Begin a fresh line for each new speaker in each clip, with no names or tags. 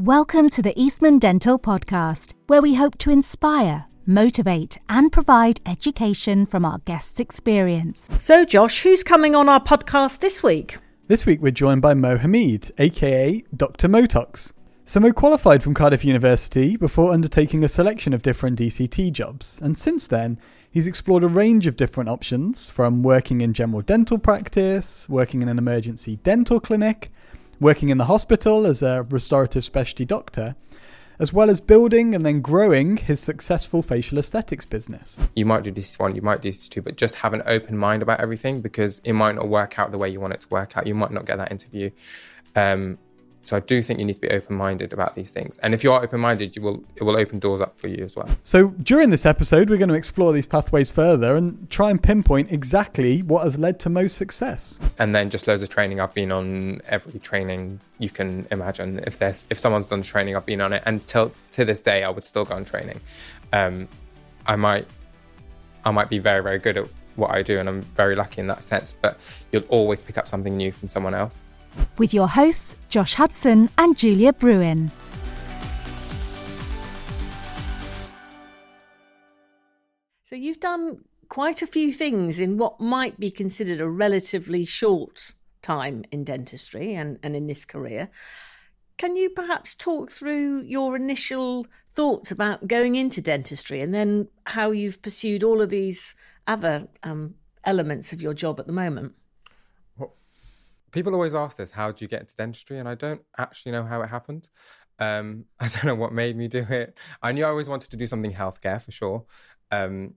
Welcome to the Eastman Dental Podcast, where we hope to inspire, motivate, and provide education from our guests' experience.
So, Josh, who's coming on our podcast this week?
This week we're joined by Mo Hamed, aka Dr. Motox. So Mo qualified from Cardiff University before undertaking a selection of different DCT jobs, and since then he's explored a range of different options from working in general dental practice, working in an emergency dental clinic, working in the hospital as a restorative specialty doctor, as well as building and then growing his successful facial aesthetics business.
You might do this one, you might do this two, but just have an open mind about everything because it might not work out the way you want it to work out. You might not get that interview. Um, so I do think you need to be open minded about these things. And if you are open minded, you will it will open doors up for you as well.
So during this episode, we're going to explore these pathways further and try and pinpoint exactly what has led to Mo's success.
And then just loads of training. I've been on every training you can imagine. If there's if someone's done training, I've been on it. And till to this day, I would still go on training. Um, I might I might be very very good at what I do, and I'm very lucky in that sense. But you'll always pick up something new from someone else
with your hosts, Josh Hudson and Julia Bruin.
So, you've done quite a few things in what might be considered a relatively short time in dentistry and, and in this career. Can you perhaps talk through your initial thoughts about going into dentistry and then how you've pursued all of these other um, elements of your job at the moment?
People always ask this how do you get into dentistry? And i don't actually know how it happened. Um, i don't know what made me do it. I knew i always wanted to do something healthcare for sure. Um,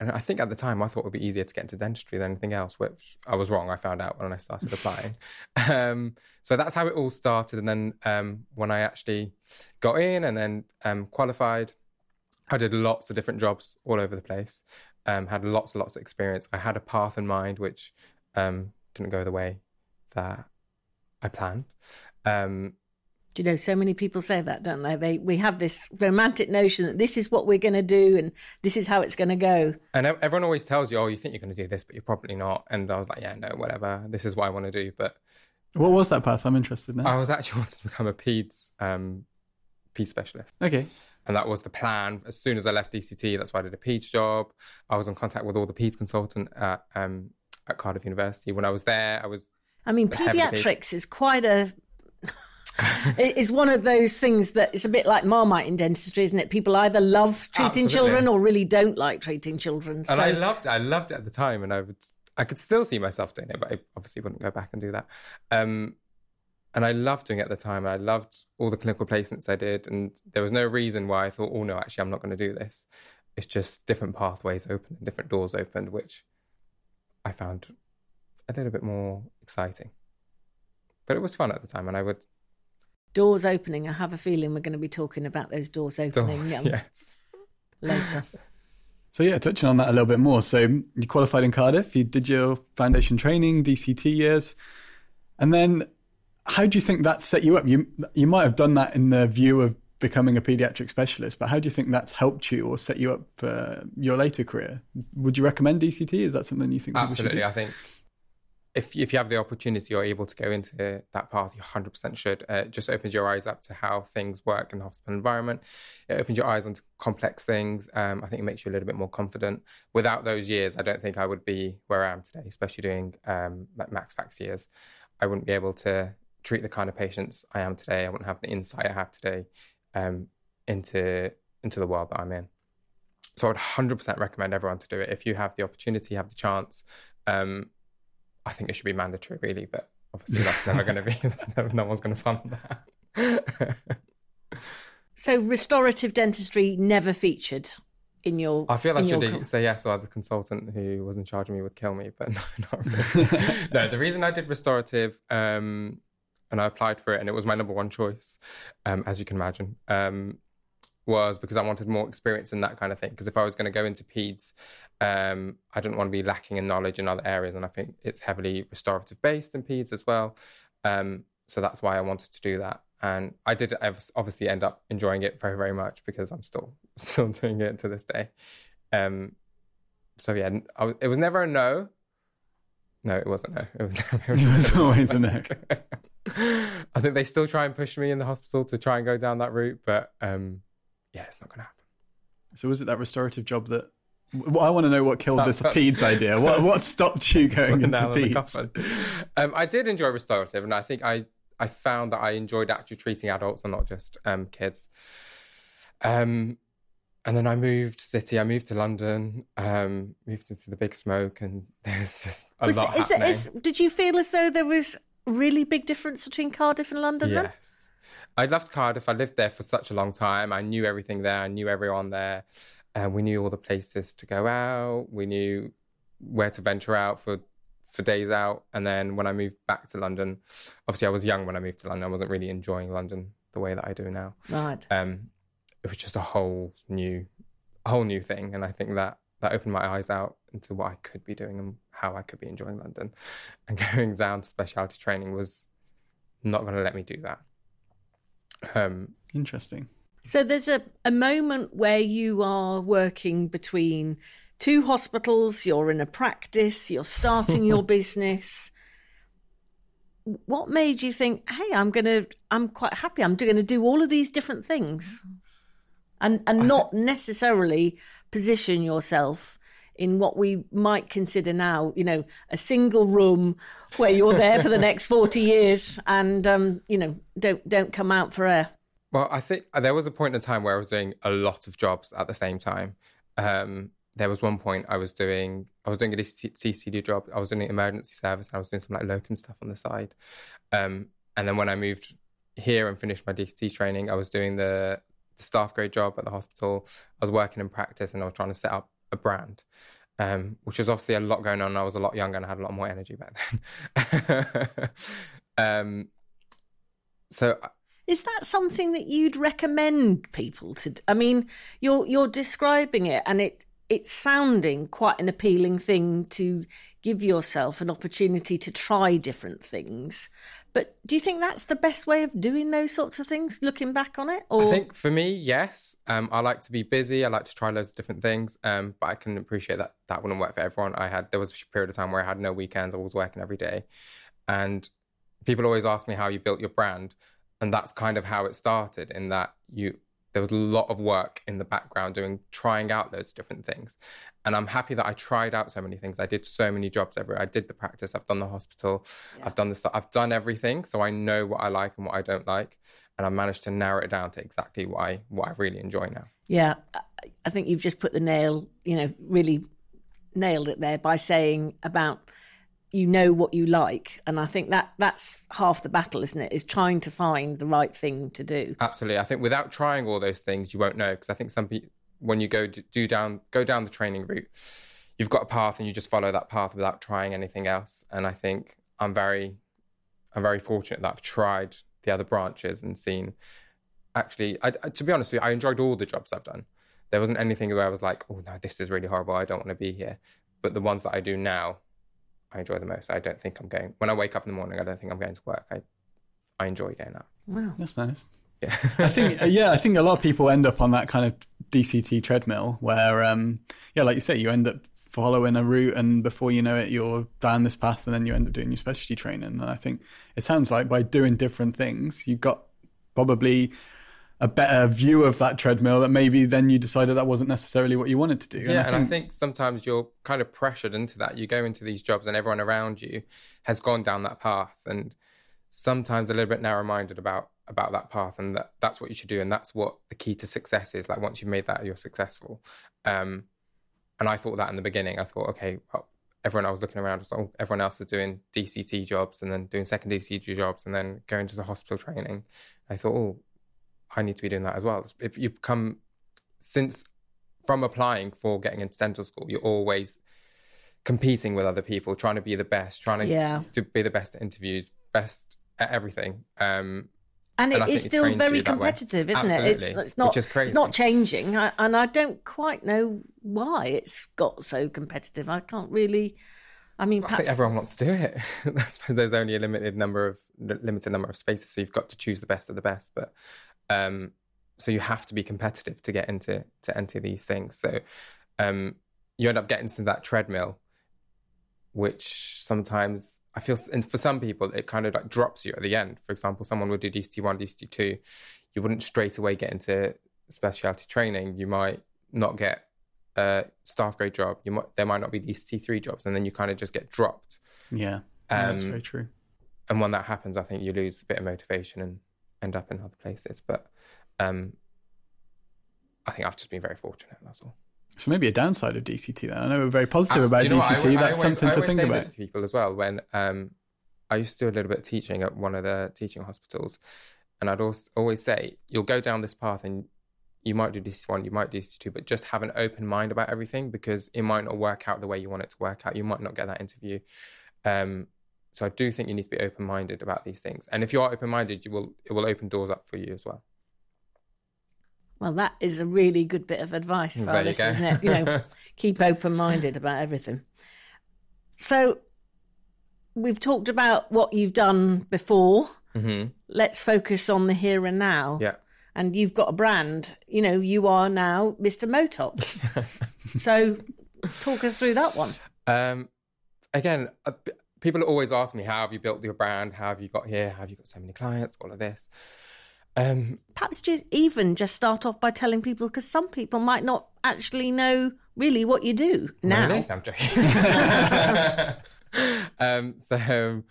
and i think at the time i thought it would be easier to get into dentistry than anything else which i was wrong i found out when i started applying. Um, so that's how it all started. And then um, when i actually got in and then um, qualified i did lots of different jobs all over the place. Um, had lots and lots of experience. I had a path in mind which didn't go the way that I plan. Um,
Do you know, so many people say that, don't they? They we have this romantic notion that this is what we're going to do and this is how it's going to go.
And everyone always tells you, "Oh, you think you're going to do this, but you're probably not." And I was like, "Yeah, no, whatever. This is what I want to do." But
what was that path? I'm interested now.
I was actually wanted to become a peds um, peds specialist.
Okay.
And that was the plan. As soon as I left DCT, that's why I did a peds job. I was in contact with all the peds consultant at um, at Cardiff University. When I was there, I was
I mean, pediatrics is quite a it is one of those things that it's a bit like marmite in dentistry, isn't it? People either love treating Absolutely. children or really don't like treating children.
So. And I loved it. I loved it at the time, and I would, I could still see myself doing it, but I obviously wouldn't go back and do that. Um, and I loved doing it at the time. and I loved all the clinical placements I did, and there was no reason why I thought, oh no, actually, I'm not going to do this. It's just different pathways open, and different doors opened, which I found a little bit more exciting. But it was fun at the time, and I would.
Doors opening. I have a feeling we're going to be talking about those doors opening
doors, um, yes.
later.
So yeah, touching on that a little bit more. So you qualified in Cardiff. You did your foundation training, DCT years, and then how do you think that set you up? You you might have done that in the view of becoming a pediatric specialist, but how do you think that's helped you or set you up for your later career? Would you recommend DCT? Is that something you think?
Absolutely, I think if if you have the opportunity or able to go into that path, you 100% should. Uh, it just opens your eyes up to how things work in the hospital environment. It opens your eyes onto complex things. Um, I think it makes you a little bit more confident. Without those years, I don't think I would be where I am today, especially doing um, max fax years. I wouldn't be able to treat the kind of patients I am today. I wouldn't have the insight I have today um, into into the world that I'm in. So I would 100% recommend everyone to do it if you have the opportunity, have the chance. Um, I think it should be mandatory, really, but obviously that's never going to be. Never, no one's going to fund that.
so restorative dentistry never featured in your.
I feel I should say yes, or the consultant who was in charge of me would kill me, but no, not really. no, the reason I did restorative. Um, and I applied for it, and it was my number one choice, um, as you can imagine. Um, was because I wanted more experience in that kind of thing. Because if I was going to go into peds, um, I didn't want to be lacking in knowledge in other areas, and I think it's heavily restorative based in peds as well. Um, so that's why I wanted to do that, and I did obviously end up enjoying it very very much because I'm still still doing it to this day. Um, so yeah, I, it was never a no. No, it wasn't no. It was,
never, it was, it was always a no.
I think they still try and push me in the hospital to try and go down that route, but um, yeah, it's not going to happen.
So was it that restorative job that? Well, I want to know what killed this peds idea. What what stopped you going into peds?
Um, I did enjoy restorative, and I think I I found that I enjoyed actually treating adults and not just um, kids. Um, and then I moved city. I moved to London. Um, moved into the big smoke, and there's just a was, lot is happening.
Is, did you feel as though there was really big difference between Cardiff and London?
Yes.
Then?
I loved Cardiff. I lived there for such a long time. I knew everything there. I knew everyone there. Uh, we knew all the places to go out. We knew where to venture out for for days out. And then when I moved back to London, obviously I was young when I moved to London. I wasn't really enjoying London the way that I do now.
Right.
Um, it was just a whole new, a whole new thing, and I think that that opened my eyes out into what I could be doing and how I could be enjoying London. And going down to specialty training was not going to let me do that.
Um, Interesting.
So there's a, a moment where you are working between two hospitals, you're in a practice, you're starting your business. What made you think, hey, I'm gonna I'm quite happy, I'm gonna do all of these different things? And and not necessarily position yourself in what we might consider now, you know, a single room where you're there for the next 40 years and, um, you know, don't, don't come out for air.
Well, I think there was a point in time where I was doing a lot of jobs at the same time. Um, there was one point I was doing, I was doing a CCD job. I was doing emergency service. And I was doing some like locum stuff on the side. Um, and then when I moved here and finished my DCT training, I was doing the, the staff grade job at the hospital. I was working in practice and I was trying to set up a brand, um, which was obviously a lot going on. I was a lot younger and I had a lot more energy back then. um, so.
Is that something that you'd recommend people to? Do? I mean, you're you're describing it, and it it's sounding quite an appealing thing to give yourself an opportunity to try different things. But do you think that's the best way of doing those sorts of things, looking back on it?
Or... I think for me, yes. Um, I like to be busy. I like to try loads of different things. Um, but I can appreciate that that wouldn't work for everyone. I had there was a period of time where I had no weekends. I was working every day, and people always ask me how you built your brand, and that's kind of how it started. In that you there was a lot of work in the background doing trying out those different things. And i'm happy that i tried out so many things. I did so many jobs everywhere i did the practice i've done the hospital yeah. i've done the stuff i've done everything so i know what i like and what i don't like. And i managed to narrow it down to exactly what i what i really enjoy now.
Yeah i think you've just put the nail you know really nailed it there by saying about you know what you like. And i think that that's half the battle isn't it? Is trying to find the right thing to do.
Absolutely. I think without trying all those things you won't know. Because i think some people when you go do down go down the training route you've got a path and you just follow that path without trying anything else. And i think i'm very i'm very fortunate that i've tried the other branches and seen actually I, to be honest with you i enjoyed all the jobs i've done. There wasn't anything where i was like oh no this is really horrible. I don't want to be here. But the ones that i do now I enjoy the most. I don't think I'm going when I wake up in the morning. I don't think I'm going to work. I I enjoy getting up.
Wow,
that's nice.
Yeah,
I think yeah, I think a lot of people end up on that kind of DCT treadmill where um yeah, like you say, you end up following a route and before you know it you're down this path and then you end up doing your specialty training and i think it sounds like by doing different things you got probably a better view of that treadmill that maybe then you decided that wasn't necessarily what you wanted to do.
Yeah, and I, think, and I think sometimes you're kind of pressured into that. You go into these jobs and everyone around you has gone down that path and sometimes a little bit narrow minded about about that path and that that's what you should do and that's what the key to success is like once you've made that you're successful um and i thought that in the beginning i thought okay well, everyone i was looking around was oh everyone else is doing dct jobs and then doing second dct jobs and then going to the hospital training i thought oh I need to be doing that as well. If you come since from applying for getting into dental school, you're always competing with other people, trying to be the best, trying to,
yeah.
to be the best at interviews, best at everything. Um,
and it and is still very competitive, isn't
Absolutely.
it? It's, it's not. It's not changing, I, and I don't quite know why it's got so competitive. I can't really. I mean,
perhaps... I think everyone wants to do it. I suppose there's only a limited number of limited number of spaces, so you've got to choose the best of the best. But um, so you have to be competitive to get into to enter these things. So um, you end up getting to that treadmill, which sometimes I feel, and for some people, it kind of like drops you at the end. For example, someone would do DCT1, DCT2. You wouldn't straight away get into specialty training. You might not get a staff grade job. You might, there might not be DCT3 jobs, and then you kind of just get dropped.
Yeah,
Um,
yeah that's very true.
and when that happens, I think you lose a bit of motivation and end up in other places. But um, I think I've just been very fortunate. That's all.
So maybe a downside of DCT then. I know we're very positive about
you know? I
DCT.
always- I
That's
always-
something to think about.
This to people as well. When um, I used to do a little bit of teaching at one of the teaching hospitals, and I'd always, always say, "You'll go down this path, and you might do DC one, you might do DC two, but just have an open mind about everything because it might not work out the way you want it to work out. You might not get that interview." Um, so I do think you need to be open minded about these things, and if you are open minded, you will it will open doors up for you as well.
Well, that is a really good bit of advice for
There
our
you
listeners,
go.
isn't it? You know, keep open minded about everything. So, we've talked about what you've done before.
hmm
Let's focus on the here and now.
Yeah.
And you've got a brand. You know, you are now Mr. Motox. so, talk us through that one.
Um, again, people always ask me, "How have you built your brand? How have you got here? How have you got so many clients? All of this." Um,
Perhaps just even just start off by telling people because some people might not actually know really what you do now.
Really? I'm joking. um, so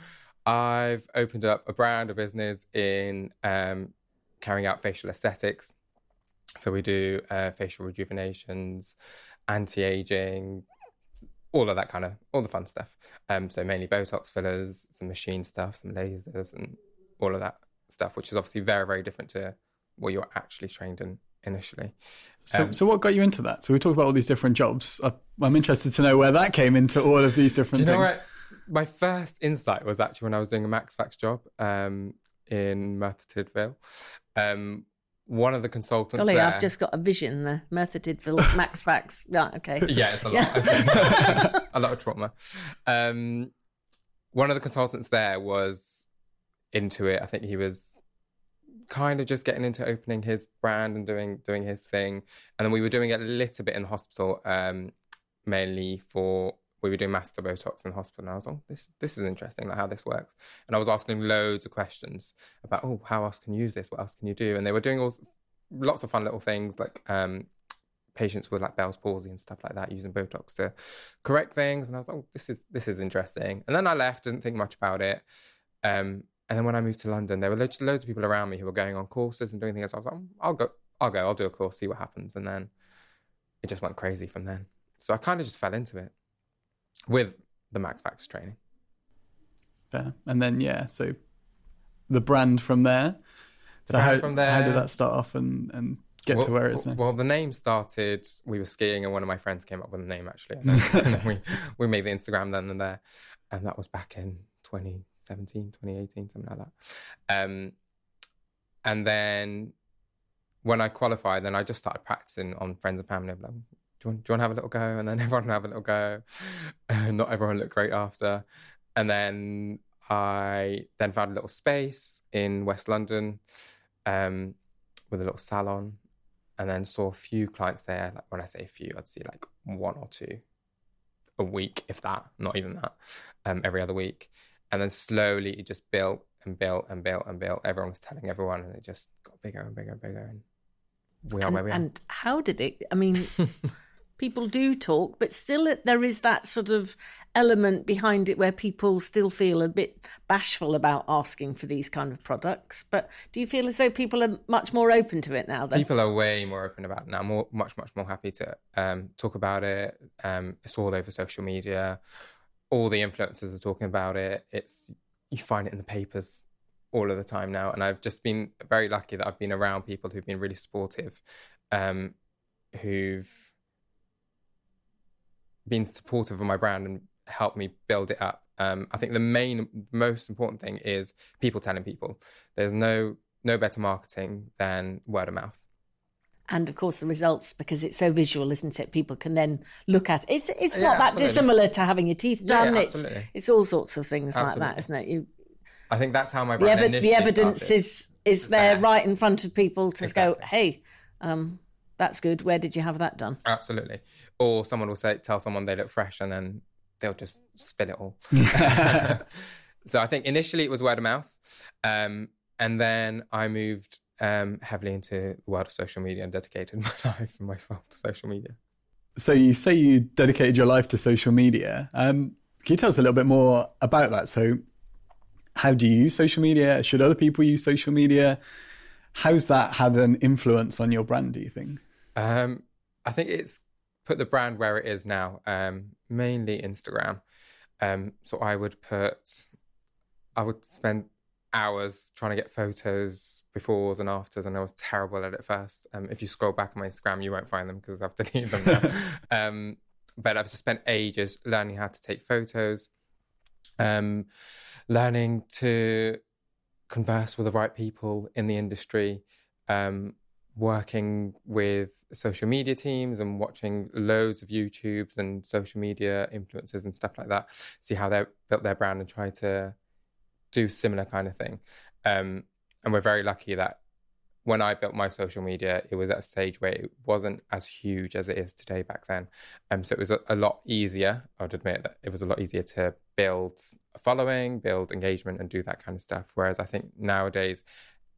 I've opened up a brand, a business in um, carrying out facial aesthetics. So we do uh, facial rejuvenations, anti-aging, all of that kind of, all the fun stuff. Um, so mainly Botox fillers, some machine stuff, some lasers, and all of that stuff, which is obviously very, very different to what you're actually trained in initially.
So,
Um,
so what got you into that? So we talked about all these different jobs. I, I'm interested to know where that came into all of these different
Do you know
things.
what? My first insight was actually when I was doing a Max Fax job um, in Merthyr Tydfil. Um, one of the consultants
Golly,
there.
I've just got a vision there. Merthyr Tydfil, Max Fax. Right, okay.
yeah, it's a lot.
Yeah.
a lot of trauma. Um, one of the consultants there was into it. I think he was kind of just getting into opening his brand and doing doing his thing. And then we were doing it a little bit in the hospital, um, mainly for we were doing masseter Botox in hospital. And I was like, oh, this this is interesting, like how this works. And I was asking loads of questions about, oh, how else can you use this? What else can you do? And they were doing all lots of fun little things like um, patients with like Bell's palsy and stuff like that using Botox to correct things. And I was like, oh, this is this is interesting. And then I left, didn't think much about it. Um, and then when I moved to London, there were loads, loads of people around me who were going on courses and doing things. I was like, "Oh, I'll go, I'll go, I'll do a course, see what happens. And then it just went crazy from then. So I kind of just fell into it with the Max Fax training.
Fair. And then yeah, so the brand from there.
The
so
brand
how,
from
how did that start off and, and get to where it is now?
Well, the name started. We were skiing, and one of my friends came up with the name actually, and then, and then we we made the Instagram then and there, and that was back in 2017, 2018, something like that. Um, and then when I qualified, then I just started practicing on friends and family. Like, do you, want, do you want to have a little go? And then everyone would have a little go. Not everyone looked great after. And then I then found a little space in West London um, with a little salon and then saw a few clients there. Like when I say a few, I'd see like one or two a week, if that, not even that, um, every other week. And then slowly it just built and built and built and built. Everyone was telling everyone, and it just got bigger and bigger and bigger. And we are
and,
where we are.
and how did it? I mean, people do talk, but still, there is that sort of element behind it where people still feel a bit bashful about asking for these kind of products. But do you feel as though people are much more open to it now?
People are way more open about it now. More, much, much more happy to um, talk about it. Um, it's all over social media. All the influencers are talking about it. It's you find it in the papers all of the time now. And I've just been very lucky that I've been around people who've been really supportive, um, who've been supportive of my brand and helped me build it up. Um, I think the main, most important thing is people telling people. There's no no better marketing than word of mouth.
and of course the results because it's so visual, isn't it? People can then look at it. It's it's
Yeah,
not that
absolutely.
dissimilar to having your teeth
Yeah,
done. it's it's all sorts of things like that, isn't it? You
I think that's how my
the,
brand
the evidence
started.
is is there
there.
right in front of people to go, hey, um, that's good. Where did you have that done?
absolutely. Or someone will say tell someone they look fresh, and then they'll just spill it all. so I think initially it was word of mouth, um, and then I moved um, heavily into the world of social media and dedicated my life and myself to social media.
So you say you dedicated your life to social media. Um, can you tell us a little bit more about that? So, how do you use social media? Should other people use social media? How's that had an influence on your brand? Do you think?
Um, I think it's put the brand where it is now, um, mainly Instagram. Um, so I would put, I would spend hours trying to get photos befores and afters, and I was terrible at it first. Um, if you scroll back on my Instagram, you won't find them because I've deleted them now. um, but I've just spent ages learning how to take photos, um, learning to converse with the right people in the industry, um, working with social media teams and watching loads of YouTubes and social media influencers and stuff like that, see how they built their brand and try to do similar kind of thing. Um, and we're very lucky that when I built my social media, it was at a stage where it wasn't as huge as it is today back then. Um, so it was a, a lot easier. I'd admit that it was a lot easier to build a following, build engagement, and do that kind of stuff. Whereas I think nowadays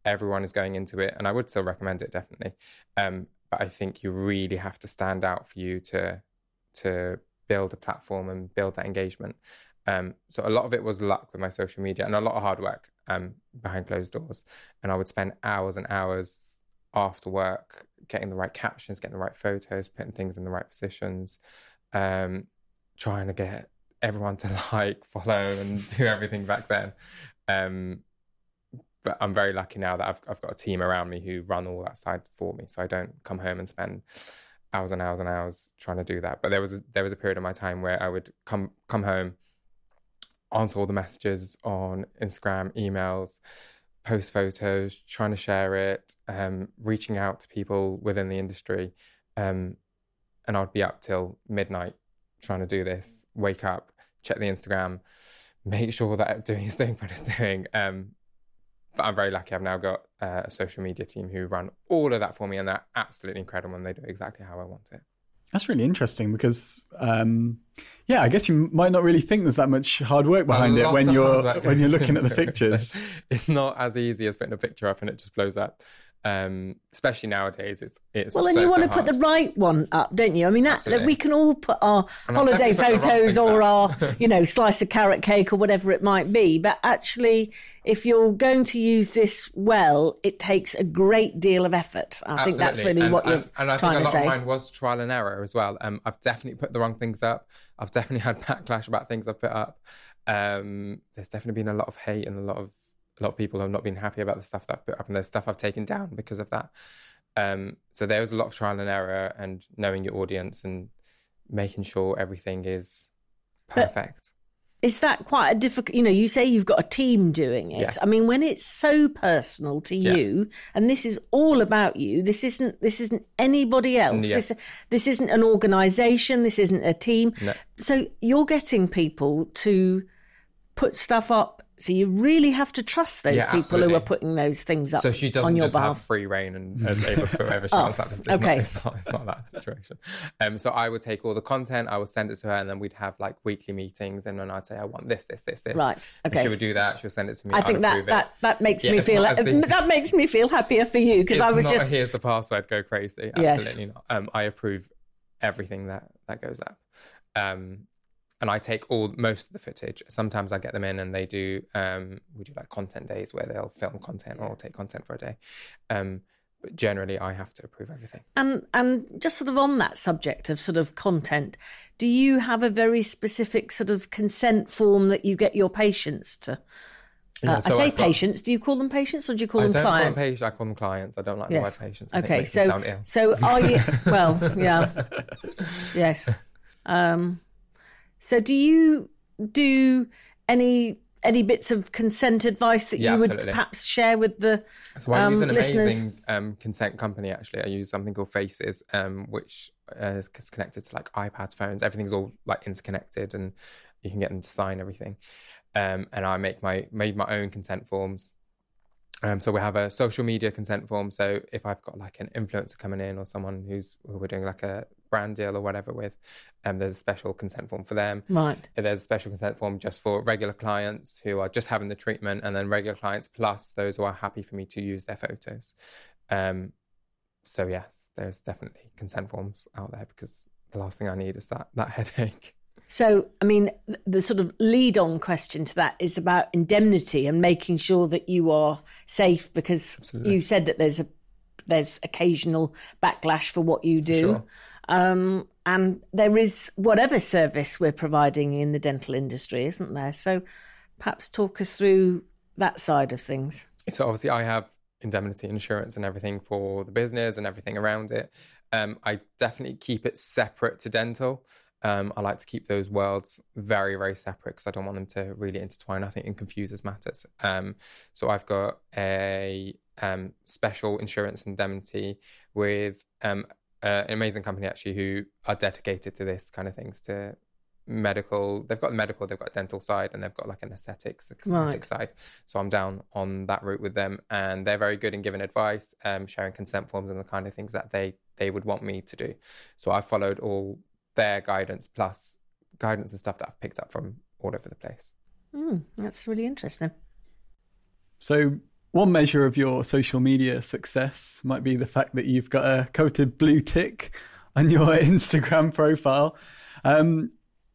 everyone is going into it, and I would still recommend it definitely. Um, but I think you really have to stand out for you to to build a platform and build that engagement. Um, so a lot of it was luck with my social media and a lot of hard work um, behind closed doors. And I would spend hours and hours after work getting the right captions, getting the right photos, putting things in the right positions, um, trying to get everyone to like, follow, and do everything back then. But I'm very lucky now that I've I've got a team around me who run all that side for me, so I don't come home and spend hours and hours and hours trying to do that. But there was a, there was a period of my time where I would come come home answer all the messages on Instagram, emails, post photos, trying to share it, um, reaching out to people within the industry. Um, and I'd be up till midnight trying to do this, wake up, check the Instagram, make sure that doing is doing what it's doing. Um, but I'm very lucky. I've now got uh, a social media team who run all of that for me, and they're absolutely incredible, and they do exactly how I want it.
That's really interesting because, um, yeah, I guess you might not really think there's that much hard work behind it when you're when you're looking at the pictures.
It's not as easy as putting a picture up and it just blows up. Um, especially nowadays, it's it's
well, and
so,
you want
so
to put the right one up, don't you? I mean, that, that we can all put our
And
holiday
definitely put the wrong
photos or our, you know, slice of carrot cake or whatever it might be. But actually, if you're going to use this well, it takes a great deal of effort. I think that's really
and,
what you're
and, and I think a lot of mine was trial and error as well. Um, I've definitely put the wrong things up. I've definitely had backlash about things I've put up. Um, there's definitely been a lot of hate and a lot of a lot of people have not been happy about the stuff that I've put up, and there's stuff I've taken down because of that. Um, so there was a lot of trial and error and knowing your audience and making sure everything is
But-
perfect.
Is that quite a difficult? You know, you say you've got a team doing it.
Yes.
I mean, when it's so personal to
Yeah.
you, and this is all about you. This isn't. This isn't anybody else.
Yes.
This this isn't an organisation. This isn't a team.
No.
So you're getting people to put stuff up. So you really have to trust those
Yeah,
people who are putting those things up
So she
on
doesn't
your
just have free reign and is able to put whatever she
Oh,
wants. It's, it's,
okay.
not, it's, not, it's not that situation. Um, so I would take all the content, I would send it to her, and then we'd have like weekly meetings. And then I'd say, I want this, this, this, this.
Right,
And
okay.
she would do that. She'll send it to me.
I
I'd
think that that that makes
Yeah,
me feel that makes me feel happier for you because I was
not,
just
here's the password, go crazy.
Yes.
Absolutely not. Um, I approve everything that that goes up. Um, and I take all most of the footage. Sometimes I get them in and they do um, we do like content days where they'll film content or take content for a day. Um, but generally, I have to approve everything.
And and just sort of on that subject of sort of content, do you have a very specific sort of consent form that you get your patients to? Uh,
Yeah,
I
so
say
I've got-
patients. Do you call them patients or do you call
I
them
don't call them
clients?
patients. I call them clients. I don't like
Yes.
the word patients. I
Okay, so so are you? Well, yeah, yes. Um, so do you do any any bits of consent advice that
Yeah,
you would
absolutely.
perhaps share with the?
So I use
um,
an
listeners-
amazing um, consent company. Actually, I use something called Faces, um, which uh, is connected to like iPads, phones. Everything's all like interconnected, and you can get them to sign everything. Um, and I make my made my own consent forms. Um, so we have a social media consent form. So if I've got like an influencer coming in or someone who's who we're doing like a brand deal or whatever with, um, there's a special consent form for them.
Right.
There's a special consent form just for regular clients who are just having the treatment, and then regular clients plus those who are happy for me to use their photos. Um, so yes, there's definitely consent forms out there because the last thing I need is that that headache.
So, I mean, the sort of lead on question to that is about indemnity and making sure that you are safe because
Absolutely.
you said that there's a there's occasional backlash for what you do.
sure.
Um, and there is whatever service we're providing in the dental industry, isn't there? So perhaps talk us through that side of things.
So obviously, I have indemnity insurance and everything for the business and everything around it. Um, I definitely keep it separate to dental. Um, I like to keep those worlds very, very separate because I don't want them to really intertwine. I think and confuses matters. Um, so I've got a um, special insurance indemnity with um, uh, an amazing company actually who are dedicated to this kind of things to medical they've got the medical they've got a dental side and they've got like an aesthetics cosmetic
Right.
side so i'm down on that route with them and they're very good in giving advice um, sharing consent forms and the kind of things that they they would want me to do so i followed all their guidance plus guidance and stuff that i've picked up from all over the place
Mm, that's really interesting.
So, one measure of your social media success might be the fact that you've got a coated blue tick on your Instagram profile. Um,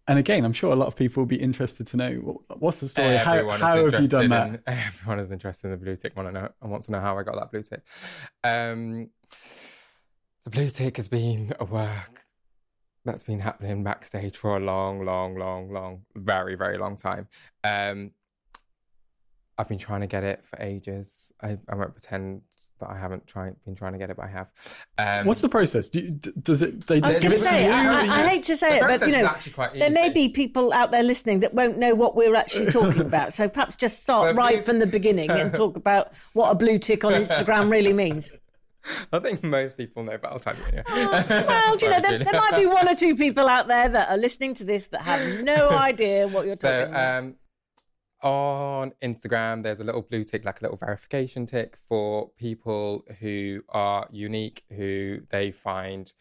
and again, I'm sure a lot of people will be interested to know what's the story. How,
Everyone is
how have you done that?
in- everyone is interested in the blue tick. Want to know? I want to know how I got that blue tick. Um, the blue tick has been a work that's been happening backstage for a long, long, long, long, very, very long time. Um, I've been trying to get it for ages. I, I won't pretend that I haven't tried, been trying to get it, but I have. Um,
What's the process? Do you, does it? They just give it
to
to you?
I, I, I hate to say
The
it, but you know,
actually quite
there may be people out there listening that won't know what we're actually talking about. So perhaps just start
So
right
please-
from the beginning and talk about what a blue tick on Instagram really means.
I think most people know, but I'll tell you. Yeah.
Well, do you know, there, there might be one or two people out there that are listening to this that have no idea what you're
So
talking about.
um, on Instagram, there's a little blue tick, like a little verification tick for people who are unique, who they find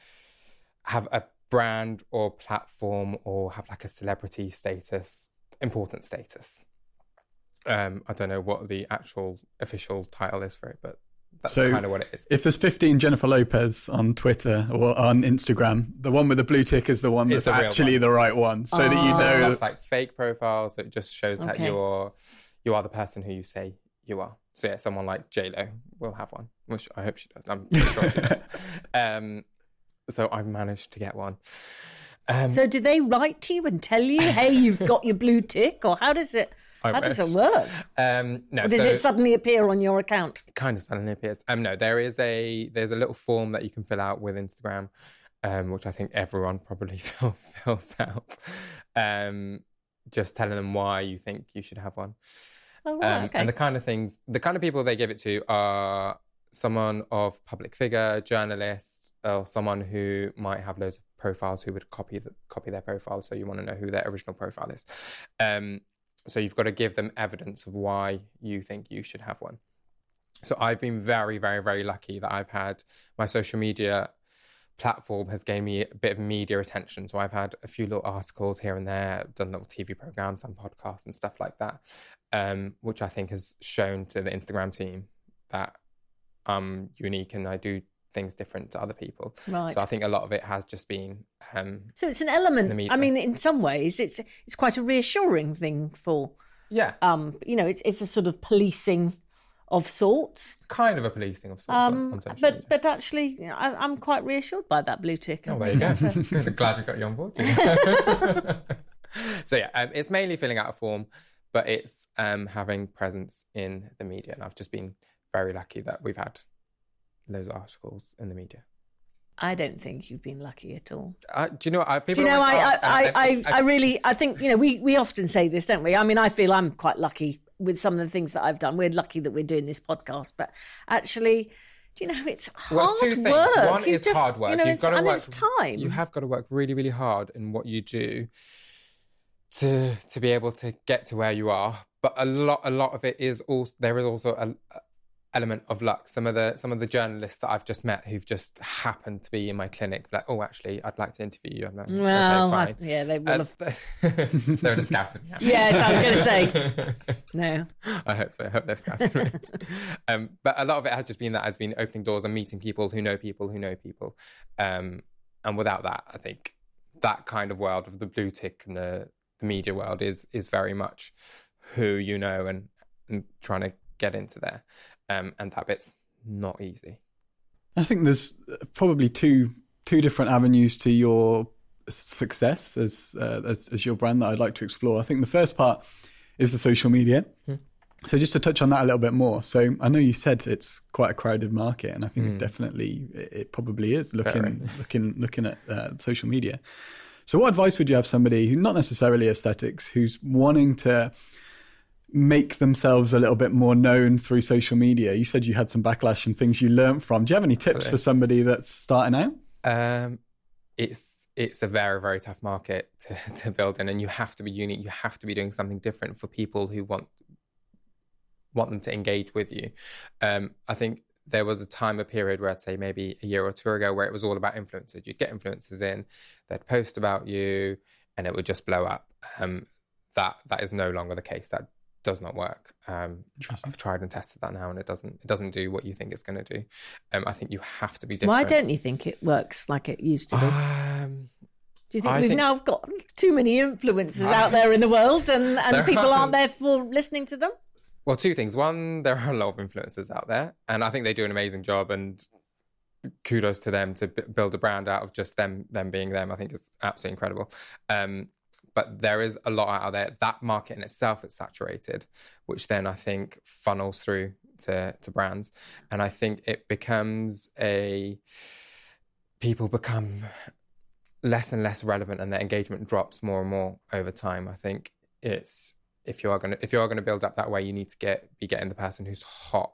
have a brand or platform or have like a celebrity status, important status. Um, I don't know what the actual official title is for it, but that's
So-
kind of what it is.
If there's 15 Jennifer Lopez on Twitter or on Instagram, the one with the blue tick is the one that's
the
actually
one.
the right one, so that you
Oh.
So
know.
that's like fake profiles. It just shows that you're you are the person who you say you are. So yeah, someone like J Lo will have one, which I hope she does. I'm pretty sure she does. Um, so I managed to get one. Um,
so do they write to you and tell you, hey, you've got your blue tick? Or how does it How does it work?
um, no,
Or does
so
it suddenly appear on your account?
kind of suddenly appears. Um, no, there is a there's a little form that you can fill out with Instagram, um, which I think everyone probably fill, fills out. Um, just telling them why you think you should have one.
Oh, right,
Um,
okay.
And the kind of things, the kind of people they give it to are someone of public figure, journalists, or someone who might have loads of profiles who would copy the, copy their profile. So you want to know who their original profile is. Um, so you've got to give them evidence of why you think you should have one. So I've been very, very, very lucky that I've had my social media platform has gained me a bit of media attention. So I've had a few little articles here and there, done little TV programs and podcasts and stuff like that, um, which I think has shown to the Instagram team that I'm unique and I do things different to other people.
Right.
So I think a lot of it has just been um,
So it's an element. I mean, in some ways, it's it's quite a reassuring thing for
yeah,
um, you know, it's it's a sort of policing of sorts.
kind of a policing of sorts
Um, but
media.
but actually, you know, I, I'm quite reassured by that blue tick.
Oh, there you go. Glad we got you on board. so yeah, um, it's mainly filling out a form, but it's um, having presence in the media, and I've just been very lucky that we've had of articles in the media.
I don't think you've been lucky at all.
Uh, do you know? What, I,
Do
people
you know, I,
ask,
I, I, I, I really, I think, you know, we, we often say this, don't we? I mean, I feel I'm quite lucky with some of the things that I've done. We're lucky that we're doing this podcast, but actually, do you know, it's hard
Well, it's two things.
work.
One
You
is
just-
hard work.
You know,
You've got to
and
work.
it's time.
You have got to work really, really hard in what you do to to be able to get to where you are. But a lot, a lot of it is also there is also a element of luck. Some of the some of the journalists that I've just met who've just happened to be in my clinic, like, oh, actually, I'd like to interview you. I'm like,
well,
okay,
I-
fine.
yeah, they will
Uh,
have.
they're scouting me.
Yes, I was going to say no.
I hope so. I hope they've scouted me. um, but a lot of it has just been that has been opening doors and meeting people who know people who know people. Um, and without that, I think that kind of world of the blue tick and the, the media world is is very much who you know and, and trying to get into there. Um, and that bit's not easy.
I think there's probably two two different avenues to your success as, uh, as as your brand that I'd like to explore. I think the first part is the social media. So just to touch on that a little bit more. So I know you said it's quite a crowded market, and I think it definitely it it probably is looking looking looking at uh, social media. So what advice would you have somebody who not necessarily aesthetics who's wanting to make themselves a little bit more known through social media? You said you had some backlash and things you learnt from. Do you have any tips
Absolutely.
for somebody that's starting out?
Um, it's it's a very very tough market to, to build in, and you have to be unique. You have to be doing something different for people who want want them to engage with you. Um, I think there was a time, a period where I'd say maybe a year or two ago, where it was all about influencers. You'd get influencers in, they'd post about you, and it would just blow up. Um, that that is no longer the case. That does not work. Um, I've tried and tested that now, and it doesn't it doesn't do what you think it's going to do. Um, I think you have to be different.
Why don't you think it works like it used to do?
Um,
Do you think
I
we've
think-
now got too many influencers out there in the world and, and
There
people
are.
aren't therefore listening to them?
Well, two things. One, there are a lot of influencers out there, and I think they do an amazing job. And kudos to them to b- build a brand out of just them, them being them. I think it's absolutely incredible. Um, but there is a lot out there. That market in itself is saturated, which then I think funnels through to to brands, and I think it becomes a people become less and less relevant, and their engagement drops more and more over time. I think it's if you are gonna if you are gonna build up that way, you need to get be getting the person who's hot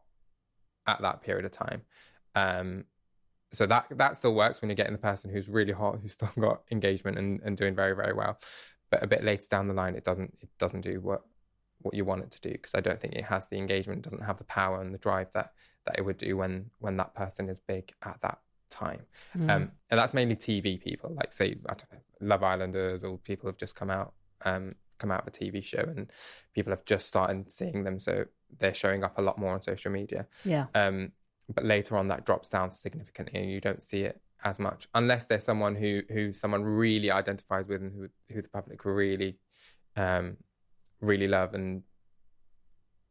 at that period of time. Um, so that that still works when you're getting the person who's really hot, who's still got engagement and, and doing very very well. But a bit later down the line, it doesn't it doesn't do what what you want it to do because I don't think it has the engagement, doesn't have the power and the drive that that it would do when when that person is big at that time.
Hmm.
Um, and that's mainly TV people, like say I don't know, Love Islanders or people have just come out um, come out of a TV show and people have just started seeing them, so they're showing up a lot more on social media.
Yeah.
Um, but later on, that drops down significantly, and you don't see it as much unless there's someone who who someone really identifies with and who who the public really um, really love and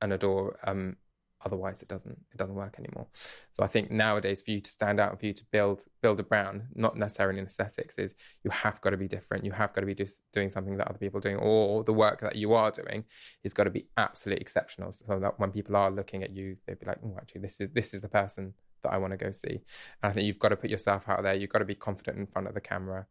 and adore. Um, otherwise, it doesn't it doesn't work anymore. So I think nowadays, for you to stand out and for you to build build a brand, not necessarily in aesthetics, is you have got to be different. You have got to be just doing something that other people are doing, or the work that you are doing is got to be absolutely exceptional. So that when people are looking at you, they'd be like, "Oh, actually, this is this is the person that I want to go see." And I think you've got to put yourself out there. You've got to be confident in front of the camera,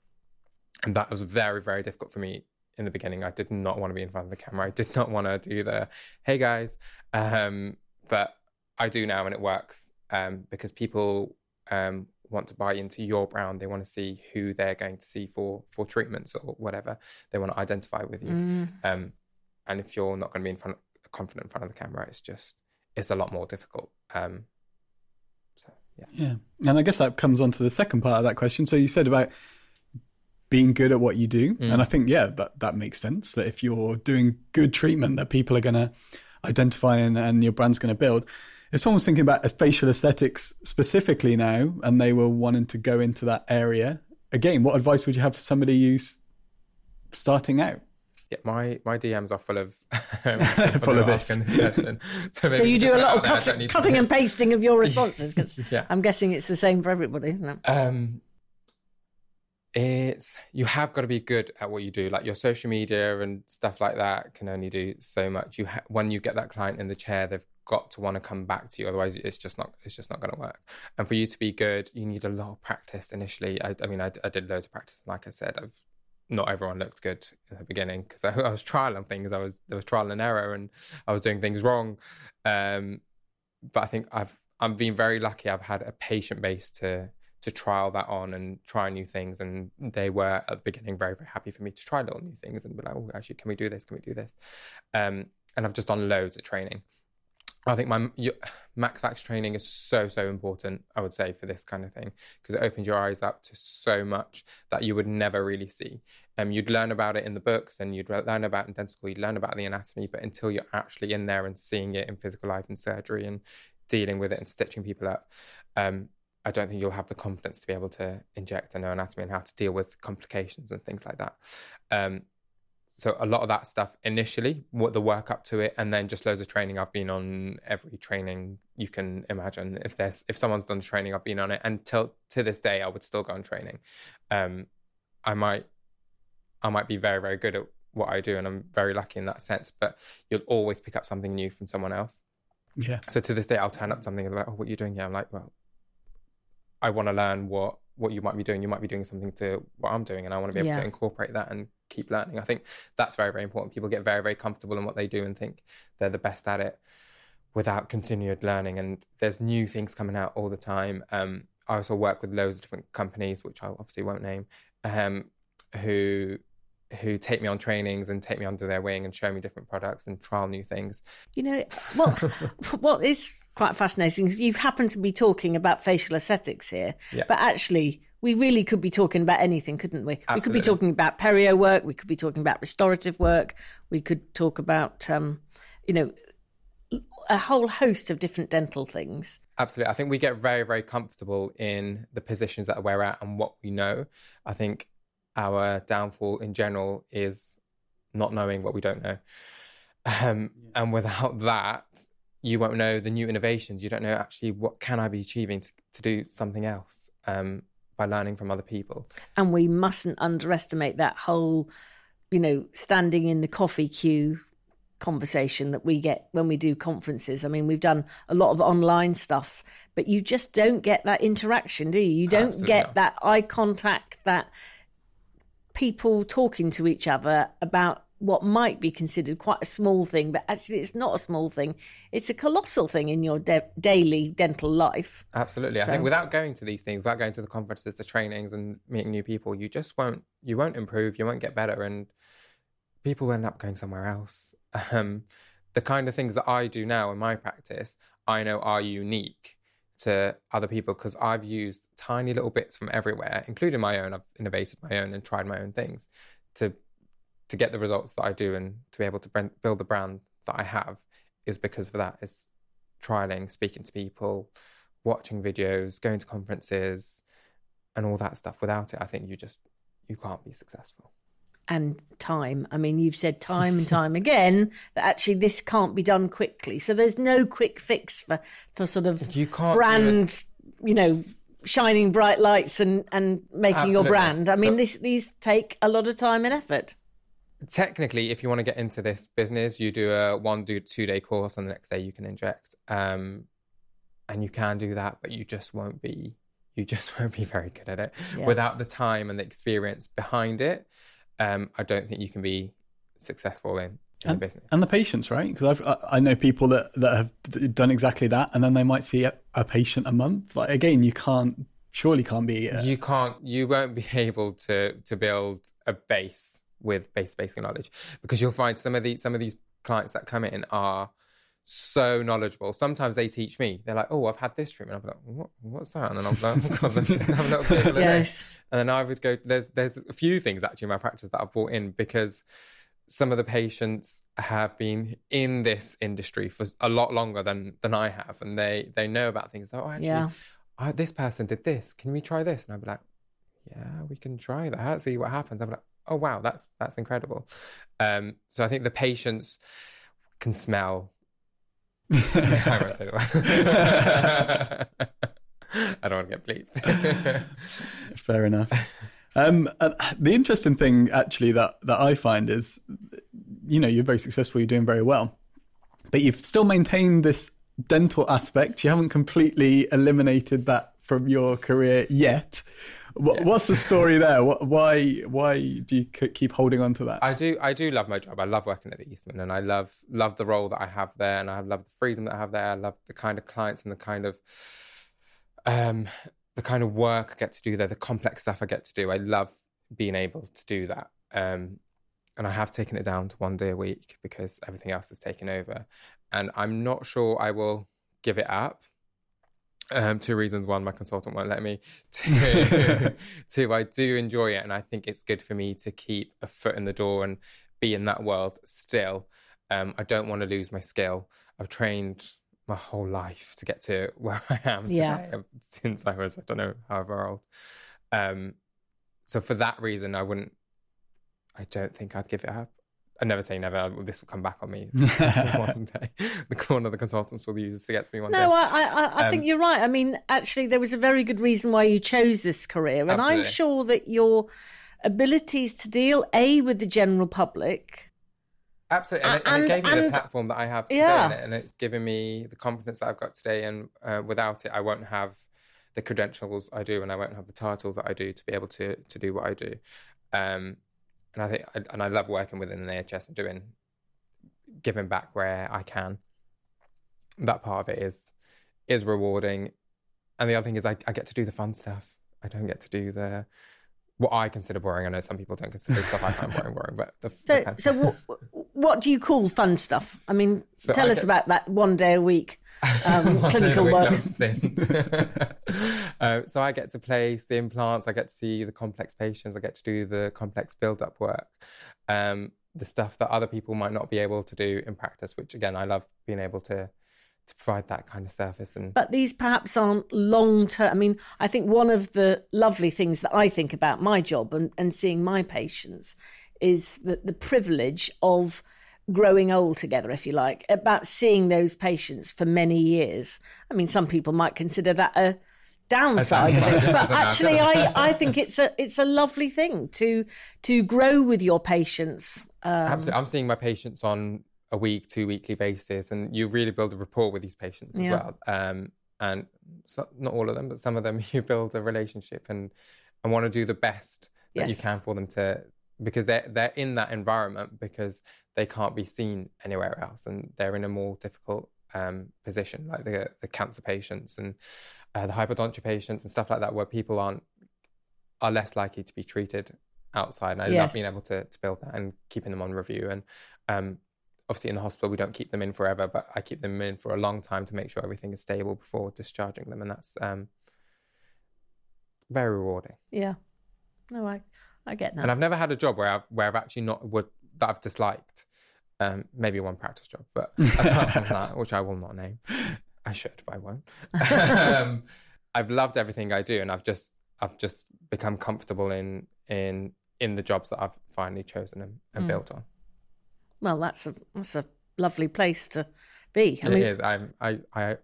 and that was very very difficult for me in the beginning. I did not want to be in front of the camera. I did not want to do the "Hey guys," um, but I do now, and it works um, because people um, want to buy into your brand. They want to see who they're going to see for for treatments or whatever. They want to identify with you.
Mm.
Um, and if you're not going to be in front, confident in front of the camera, it's just it's a lot more difficult. Um, yeah,
Yeah. And I guess that comes on to the second part of that question. So you said about being good at what you do.
Mm.
And I think, yeah, that, that makes sense that if you're doing good treatment that people are going to identify and, and your brand's going to build. If someone's thinking about facial aesthetics specifically now and they were wanting to go into that area, again, what advice would you have for somebody who's starting out?
Yeah. My my DMs are full of um,
Full of this.
asking this question. So,
So you do a lot of cutting, cutting and pasting of your responses because
Yeah.
I'm guessing it's the same for everybody, isn't it?
Um, it's you have got to be good at what you do. Like your social media and stuff like that can only do so much. You ha- when you get that client in the chair, they've got to want to come back to you. Otherwise, it's just not it's just not going to work. And for you to be good, you need a lot of practice initially. I, I mean, I, I did loads of practice. Like I said, I've not everyone looked good in the beginning because I, I was trialing things. I was there was trial and error, and I was doing things wrong. Um, but I think I've I'm being very lucky. I've had a patient base to to trial that on and try new things, and they were at the beginning very very happy for me to try little new things and be like, oh, actually, can we do this? Can we do this? Um, and I've just done loads of training. I think my your, max training is so so important. I would say for this kind of thing because it opens your eyes up to so much that you would never really see. Um, you'd learn about it in the books and you'd learn about in dental school. You'd learn about the anatomy, but until you're actually in there and seeing it in physical life and surgery and dealing with it and stitching people up, um, I don't think you'll have the confidence to be able to inject and know anatomy and how to deal with complications and things like that. Um, so a lot of that stuff initially, what the work up to it, and then just loads of training. I've been on every training you can imagine. If there's if someone's done training, I've been on it, and till to this day, I would still go on training. Um, I might, I might be very very good at what I do, and I'm very lucky in that sense. But you'll always pick up something new from someone else.
Yeah.
So to this day, I'll turn up something and like, "Oh, what are you doing here?" I'm like, "Well, I want to learn what what you might be doing. You might be doing something to what I'm doing, and I want to be able
Yeah.
to incorporate that and keep learning. I think that's very, very important. People get very, very comfortable in what they do and think they're the best at it without continued learning. And there's new things coming out all the time. Um, I also work with loads of different companies, which I obviously won't name, um, who who take me on trainings and take me under their wing and show me different products and trial new things.
You know, well, what is quite fascinating is you happen to be talking about facial aesthetics here,
Yeah.
but actually, we really could be talking about anything, couldn't we? We could be talking about perio work, we could be talking about restorative work, we could talk about, um, you know, a whole host of different dental things.
Absolutely. I think we get very, very comfortable in the positions that we're at and what we know. I think our downfall in general is not knowing what we don't know. Um, And without that, you won't know the new innovations. You don't know actually what can I be achieving to, to do something else um, by learning from other people.
And we mustn't underestimate that whole, you know, standing in the coffee queue conversation that we get when we do conferences. I mean, we've done a lot of online stuff, but you just don't get that interaction, do you? You don't
Absolutely
get that eye contact, that people talking to each other about what might be considered quite a small thing, but actually it's not a small thing. It's a colossal thing in your da- daily dental life.
Absolutely. I think without going to these things, without going to the conferences, the trainings and meeting new people, you just won't you won't improve, you won't get better and people end up going somewhere else. Um, the kind of things that I do now in my practice, I know are unique to other people because I've used tiny little bits from everywhere, including my own. I've innovated my own and tried my own things to to get the results that I do and to be able to build the brand that I have is because of that. Is trialing, speaking to people, watching videos, going to conferences, and all that stuff. Without it, I think you just you can't be successful.
and time. I mean, you've said time and time again that actually this can't be done quickly. So there's no quick fix for, for sort of
You can't
brand, you know, shining bright lights and, and making your brand. I mean,
So-
this, these take a lot of time and effort.
Technically, if you want to get into this business, you do a one do two day course, and the next day you can inject. Um, and you can do that, but you just won't be you just won't be very good at it
Yeah.
without the time and the experience behind it. Um, I don't think you can be successful in, in the
And,
business.
and the patients, right? Because I I know people that that have d- done exactly that, and then they might see a, a patient a month. Like again, you can't surely can't be. Uh,
you can't you won't be able to to build a base with base basic knowledge because you'll find some of these some of these clients that come in are so knowledgeable. Sometimes they teach me. They're like, "Oh, I've had this treatment." I'm like, what, "What's that?" And then I'm like, oh, God, let's, have a little bit
Yes.
And then I would go. There's there's a few things actually in my practice that I've brought in because some of the patients have been in this industry for a lot longer than than I have, and they they know about things. Oh, actually,
Yeah.
oh, this person did this. Can we try this? And I'd be like, yeah, we can try that. See what happens. I'm like, oh wow, that's that's incredible. Um, so I think the patients can smell. I won't say the word. I don't want to get bleeped.
Fair enough. Um, uh, the interesting thing, actually, that that I find is, you know, you're very successful, you're doing very well, but you've still maintained this dental aspect. You haven't completely eliminated that from your career yet. What, What's the story there? Why why do you keep holding on to that?
I do I do love my job. I love working at the Eastman and I love love the role that I have there and I love the freedom that I have there. I love the kind of clients and the kind of um the kind of work I get to do there, the complex stuff I get to do. I love being able to do that. Um and I have taken it down to one day a week because everything else is taken over. and I'm not sure I will give it up. Um, two reasons: one, my consultant won't let me. Two, two, I do enjoy it, and I think it's good for me to keep a foot in the door and be in that world still. Um, I don't want to lose my skill. I've trained my whole life to get to where I am today
Yeah.
um, since I was, I don't know, however old. Um, so for that reason, I wouldn't, I don't think I'd give it up. I never say never. This will come back on me one day. The one of the consultants will use this against me one
No,
day.
No, I, I, I
Um,
think you're right. I mean, actually, there was a very good reason why you chose this career, and I'm sure that your abilities to deal a with the general public.
Absolutely, and, it, and
And-
it gave me the platform that I have today,
Yeah.
and, it, and it's given me the confidence that I've got today. And uh, without it, I won't have the credentials I do, and I won't have the titles that I do to be able to to do what I do. Um, and I think, I, and I love working within the NHS and doing giving back where I can. That part of it is is rewarding, and the other thing is I, I get to do the fun stuff. I don't get to do the what I consider boring. I know some people don't consider stuff I find boring boring, but the,
So,
the
so what, what do you call fun stuff? I mean,
So
tell
I
us about that one day a week um, clinical work.
uh, so I get to place the implants. I get to see the complex patients. I get to do the complex build-up work, um, the stuff that other people might not be able to do in practice. Which again, I love being able to to provide that kind of service. And
But these perhaps aren't long term. I mean, I think one of the lovely things that I think about my job and, and seeing my patients is the, the privilege of growing old together, if you like, about seeing those patients for many years. I mean, some people might consider that a downside of it, but actually, I, I think it's a it's a lovely thing to to grow with your patients. Um,
Absolutely. I'm seeing my patients on a week, two weekly basis, and you really build a rapport with these patients as
Yeah.
well. Um, and so, not all of them, but some of them, you build a relationship and and want to do the best that you can for them to because they're they're in that environment because they can't be seen anywhere else, and they're in a more difficult um, position, like the the cancer patients and uh, the hypodontia patients and stuff like that, where people aren't are less likely to be treated outside. And I love being able to to build that and keeping them on review. And um, obviously, in the hospital, we don't keep them in forever, but I keep them in for a long time to make sure everything is stable before discharging them, and that's um, very rewarding.
yeah, no, I I get that.
And I've never had a job where I've where I've actually not would that I've disliked. Um, maybe one practice job, but apart from that, which I will not name, I should, but I won't. um, I've loved everything I do, and I've just I've just become comfortable in in in the jobs that I've finally chosen and, and
Mm.
built on.
Well, that's a that's a lovely place to be. I
It
mean,
is. I'm I I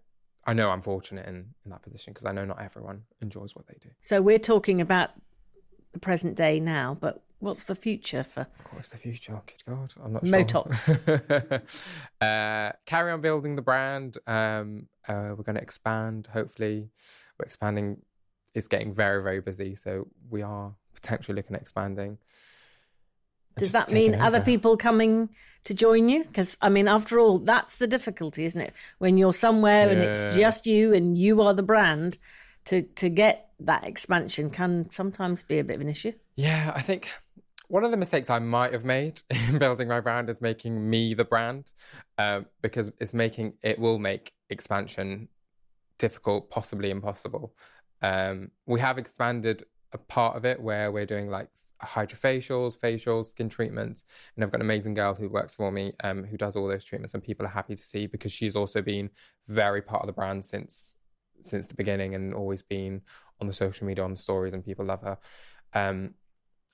I know I'm fortunate in in that position because I know not everyone enjoys what they do.
So we're talking about the present day now, but what's the future for?
What's the future? Good God, I'm not sure.
Motox.
uh, carry on building the brand. Um, uh, we're going to expand. Hopefully, we're expanding. It's getting very, very busy, so we are potentially looking at expanding.
Does that mean other people coming to join you? Because I mean, after all, that's the difficulty, isn't it? When you're somewhere and it's just you and you are the brand, to to get that expansion can sometimes be a bit of an issue.
Yeah, I think one of the mistakes I might have made in building my brand is making me the brand, um, because it's making it will make expansion difficult, possibly impossible. Um, we have expanded a part of it where we're doing like hydrofacials, facials, skin treatments, and I've got an amazing girl who works for me um, who does all those treatments, and people are happy to see because she's also been very part of the brand since since the beginning and always been on the social media on the stories, and people love her. Um,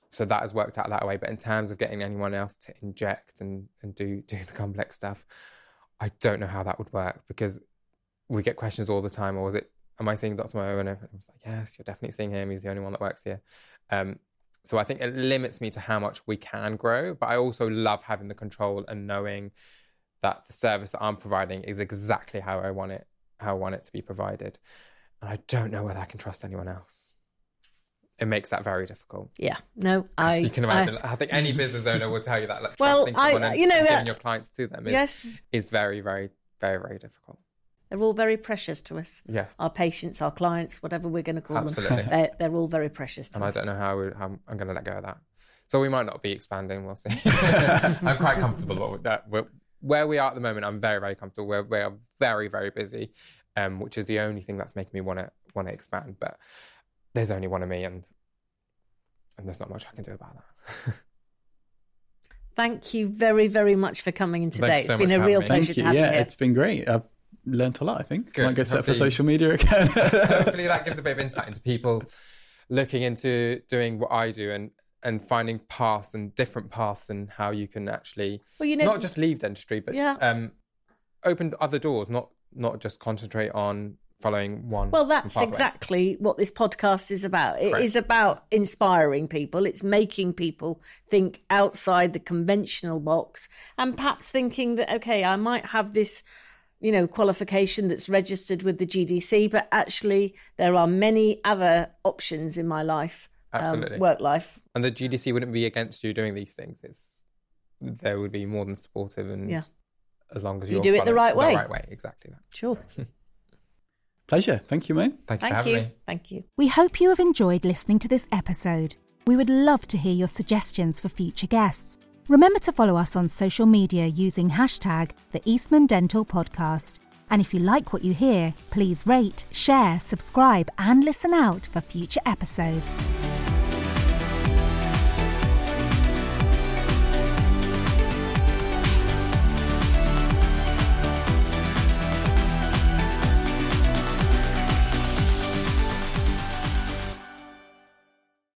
so that has worked out that way. But in terms of getting anyone else to inject and, and do do the complex stuff, I don't know how that would work because we get questions all the time. Or was it, am I seeing Dr. Mo? And I was like, yes, you're definitely seeing him. He's the only one that works here. Um, so I think it limits me to how much we can grow. But I also love having the control and knowing that the service that I'm providing is exactly how I want it, how I want it to be provided. And I don't know whether I can trust anyone else. It makes that very difficult.
Yeah, no,
As
I
you can imagine, I, think any business owner will tell you that. Like,
Well,
trusting someone
I-
and,
you know,
and
uh,
giving your clients to them is,
yes,
is very, very, very, very difficult.
they're all very precious to us.
Yes,
Our patients, our clients, whatever we're going to call
Absolutely.
them, they're, they're all very precious to
and I don't know how, we- how I'm going to let go of that. So we might not be expanding. We'll see. I'm quite comfortable with that. We're, where we are at the moment, I'm very, very comfortable. We're, we are very, very busy, um, which is the only thing that's making me want to want to expand. But there's only one of me, and and there's not much I can do about that.
Thank you very, very much for coming in today.
Thank you
It's
so
been a real
me.
pleasure
Thank
to
you.
have
Yeah,
you here.
it's been great. I've learnt a lot. I think.
Good.
Might get set up for social media again.
Hopefully, that gives a bit of insight into people looking into doing what I do and and finding paths and different paths and how you can actually
Well, you know,
not just leave dentistry, but
Yeah.
um, open other doors. Not not just concentrate on following one.
Well, that's
pathway.
exactly what this podcast is about. It is
Correct.
about inspiring people. It's making people think outside the conventional box and perhaps thinking that, okay, I might have this, you know, qualification that's registered with the GDC, but actually there are many other options in my life, um,
Absolutely.
work life.
and the GDC wouldn't be against you doing these things. It's they would be more than supportive and
Yeah.
as long as
You
you're
do it the right way.
The right way, exactly that.
Sure.
Pleasure. Thank you, mate.
Thank you for
Thank
having
you.
me.
Thank you.
We hope you have enjoyed listening to this episode. We would love to hear your suggestions for future guests. Remember to follow us on social media using hashtag the Eastman Dental Podcast. And if you like what you hear, please rate, share, subscribe, and listen out for future episodes.